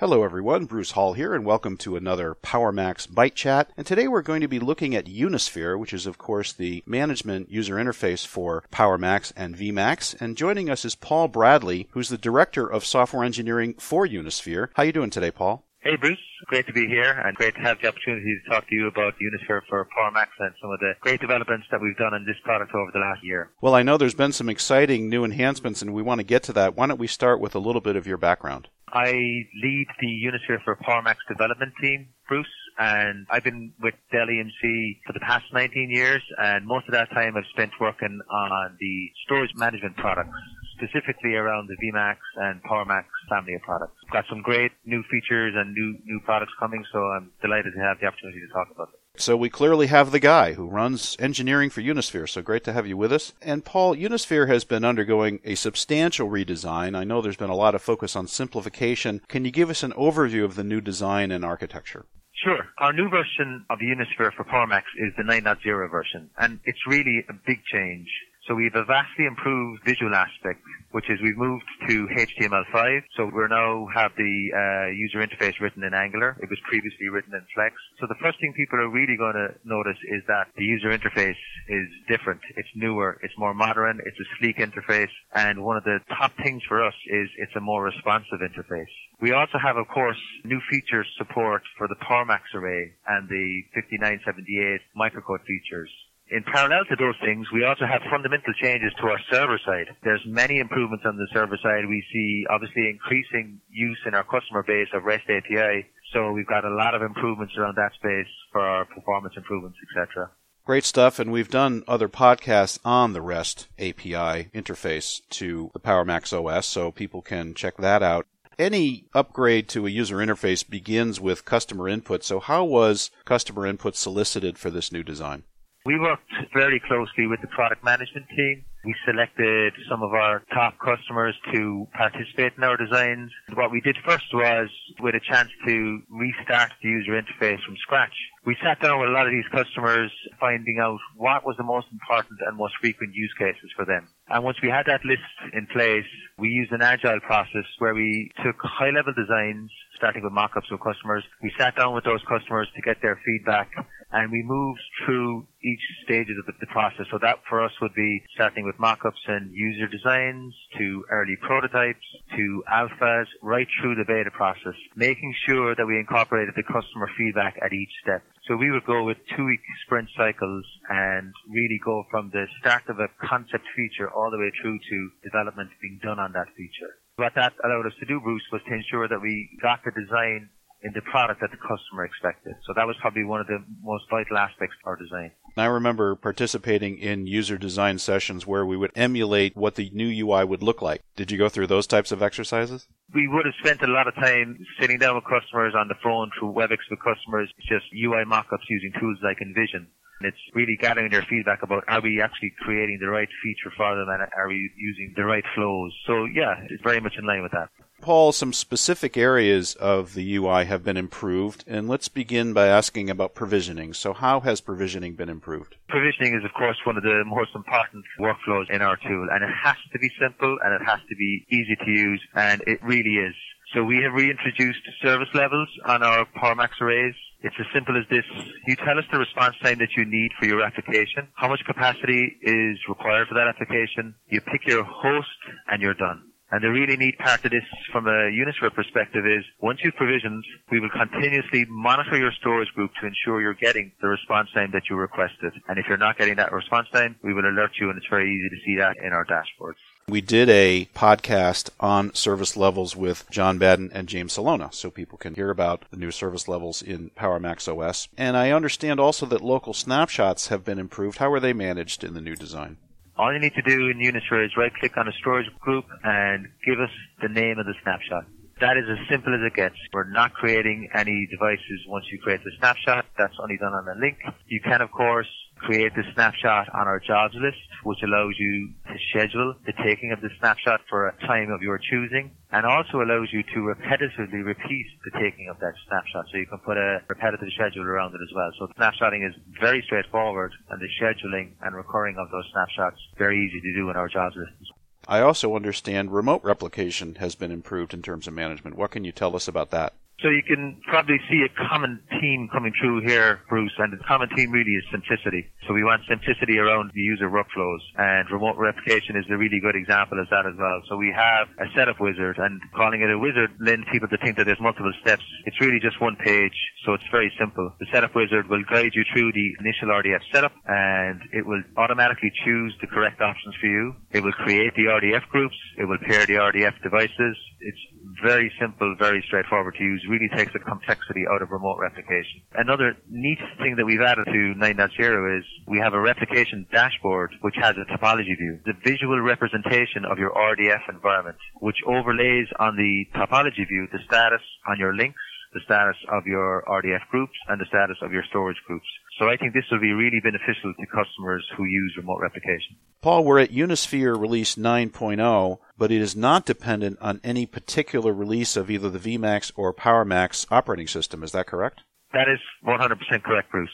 Hello, everyone. Bruce Hall here, and welcome to another PowerMax Byte Chat. And today we're going to be looking at Unisphere, which is, of course, the management user interface for PowerMax and VMax. And joining us is Paul Bradley, who's the director of software engineering for Unisphere. How you doing today, Paul? Hey Bruce, great to be here and great to have the opportunity to talk to you about Unisphere for PowerMax and some of the great developments that we've done in this product over the last year. Well, I know there's been some exciting new enhancements and we want to get to that. Why don't we start with a little bit of your background? I lead the Unisphere for PowerMax development team, Bruce, and I've been with Dell EMC for the past 19 years and most of that time I've spent working on the storage management products specifically around the VMax and PowerMax family of products. Got some great new features and new new products coming, so I'm delighted to have the opportunity to talk about it. So we clearly have the guy who runs engineering for Unisphere. So great to have you with us. And Paul, Unisphere has been undergoing a substantial redesign. I know there's been a lot of focus on simplification. Can you give us an overview of the new design and architecture? Sure. Our new version of Unisphere for PowerMax is the 9.0 version, and it's really a big change. So we have a vastly improved visual aspect, which is we've moved to HTML5. So we now have the uh, user interface written in Angular. It was previously written in Flex. So the first thing people are really going to notice is that the user interface is different. It's newer. It's more modern. It's a sleek interface. And one of the top things for us is it's a more responsive interface. We also have, of course, new features support for the PowerMax array and the 5978 microcode features in parallel to those things, we also have fundamental changes to our server side. There's many improvements on the server side. We see obviously increasing use in our customer base of REST API. So we've got a lot of improvements around that space for our performance improvements, etc. Great stuff, and we've done other podcasts on the REST API interface to the PowerMax OS, so people can check that out any upgrade to a user interface begins with customer input. So, how was customer input solicited for this new design? We worked very closely with the product management team. We selected some of our top customers to participate in our designs. What we did first was with a chance to restart the user interface from scratch. We sat down with a lot of these customers finding out what was the most important and most frequent use cases for them. And once we had that list in place, we used an agile process where we took high level designs, starting with mock-ups with customers. We sat down with those customers to get their feedback and we moved through each stages of the, the, process. So that for us would be starting with mock-ups and user designs to early prototypes to alphas right through the beta process, making sure that we incorporated the customer feedback at each step. So we would go with two week sprint cycles and really go from the start of a concept feature all the way through to development being done on that feature. What that allowed us to do, Bruce, was to ensure that we got the design in the product that the customer expected. So that was probably one of the most vital aspects of our design. I remember participating in user design sessions where we would emulate what the new UI would look like. Did you go through those types of exercises? We would have spent a lot of time sitting down with customers on the phone through WebEx with customers, just UI mockups using tools like InVision. It's really gathering their feedback about are we actually creating the right feature for them and are we using the right flows. So yeah, it's very much in line with that. Paul, some specific areas of the UI have been improved, and let's begin by asking about provisioning. So, how has provisioning been improved? Provisioning is, of course, one of the most important workflows in our tool, and it has to be simple and it has to be easy to use, and it really is. So, we have reintroduced service levels on our PowerMax arrays. It's as simple as this. You tell us the response time that you need for your application, how much capacity is required for that application. You pick your host and you're done. And the really neat part of this from a Unisphere perspective is once you've provisioned, we will continuously monitor your storage group to ensure you're getting the response time that you requested. And if you're not getting that response time, we will alert you and it's very easy to see that in our dashboards. We did a podcast on service levels with John Badden and James Salona, so people can hear about the new service levels in PowerMax OS. And I understand also that local snapshots have been improved. How are they managed in the new design? All you need to do in Unisphere is right click on a storage group and give us the name of the snapshot. That is as simple as it gets. We're not creating any devices once you create the snapshot. That's only done on a link. You can, of course, create the snapshot on our jobs list, which allows you to schedule the taking of the snapshot for a time of your choosing, and also allows you to repetitively repeat the taking of that snapshot. So you can put a repetitive schedule around it as well. So snapshotting is very straightforward, and the scheduling and recurring of those snapshots very easy to do in our jobs list. I also understand remote replication has been improved in terms of management. What can you tell us about that? So you can probably see a common theme coming through here, Bruce, and the common theme really is simplicity. So we want simplicity around the user workflows, and remote replication is a really good example of that as well. So we have a setup wizard, and calling it a wizard lends people to think that there's multiple steps. It's really just one page, so it's very simple. The setup wizard will guide you through the initial RDF setup, and it will automatically choose the correct options for you. It will create the RDF groups. It will pair the RDF devices. It's very simple, very straightforward to use, really takes the complexity out of remote replication. Another neat thing that we've added to 9.0 is we have a replication dashboard which has a topology view, the visual representation of your RDF environment, which overlays on the topology view the status on your links, the status of your RDF groups, and the status of your storage groups. So I think this will be really beneficial to customers who use remote replication. Paul, we're at Unisphere release 9.0, but it is not dependent on any particular release of either the VMAX or PowerMax operating system. Is that correct? That is 100% correct, Bruce.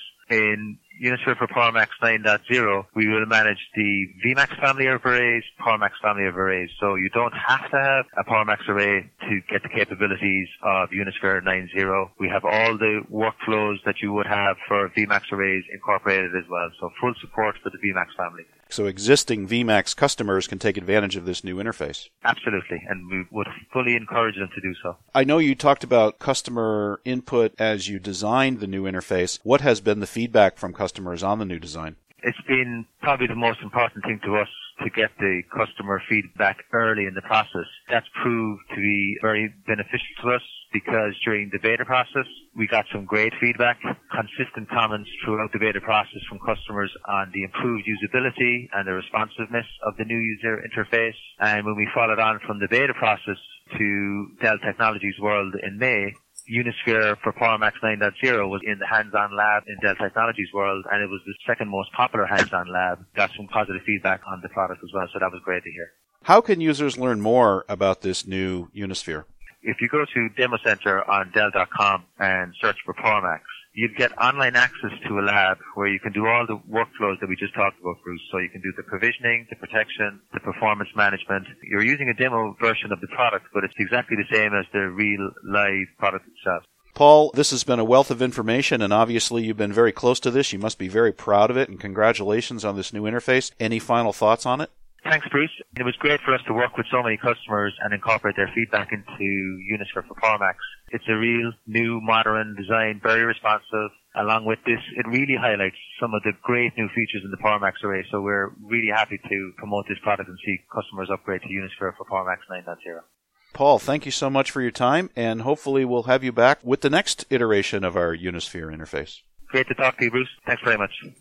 In Unisphere for PowerMax 9.0, we will manage the VMAX family of arrays, PowerMax family of arrays. So you don't have to have a PowerMax array to get the capabilities of Unisphere 9.0. We have all the workflows that you would have for VMAX arrays incorporated as well. So full support for the VMAX family. So existing VMAX customers can take advantage of this new interface. Absolutely, and we would fully encourage them to do so. I know you talked about customer input as you designed the new interface. What has been the feedback from customers on the new design? It's been probably the most important thing to us to get the customer feedback early in the process. That's proved to be very beneficial to us because during the beta process, we got some great feedback, consistent comments throughout the beta process from customers on the improved usability and the responsiveness of the new user interface. And when we followed on from the beta process to Dell Technologies World in May, Unisphere for PowerMax 9.0 was in the hands-on lab in Dell Technologies World, and it was the second most popular hands-on lab. Got some positive feedback on the product as well, so that was great to hear. How can users learn more about this new Unisphere? If you go to Demo Center on Dell.com and search for PowerMax, you'd get online access to a lab where you can do all the workflows that we just talked about, Bruce. So you can do the provisioning, the protection, the performance management. You're using a demo version of the product, but it's exactly the same as the real live product itself. Paul, this has been a wealth of information, and obviously you've been very close to this. You must be very proud of it, and congratulations on this new interface. Any final thoughts on it? Thanks, Bruce. It was great for us to work with so many customers and incorporate their feedback into Unisphere for PowerMax. It's a real new modern design, very responsive. Along with this, it really highlights some of the great new features in the PowerMax array. So we're really happy to promote this product and see customers upgrade to Unisphere for PowerMax 9.0. Paul, thank you so much for your time, and hopefully we'll have you back with the next iteration of our Unisphere interface. Great to talk to you, Bruce. Thanks very much.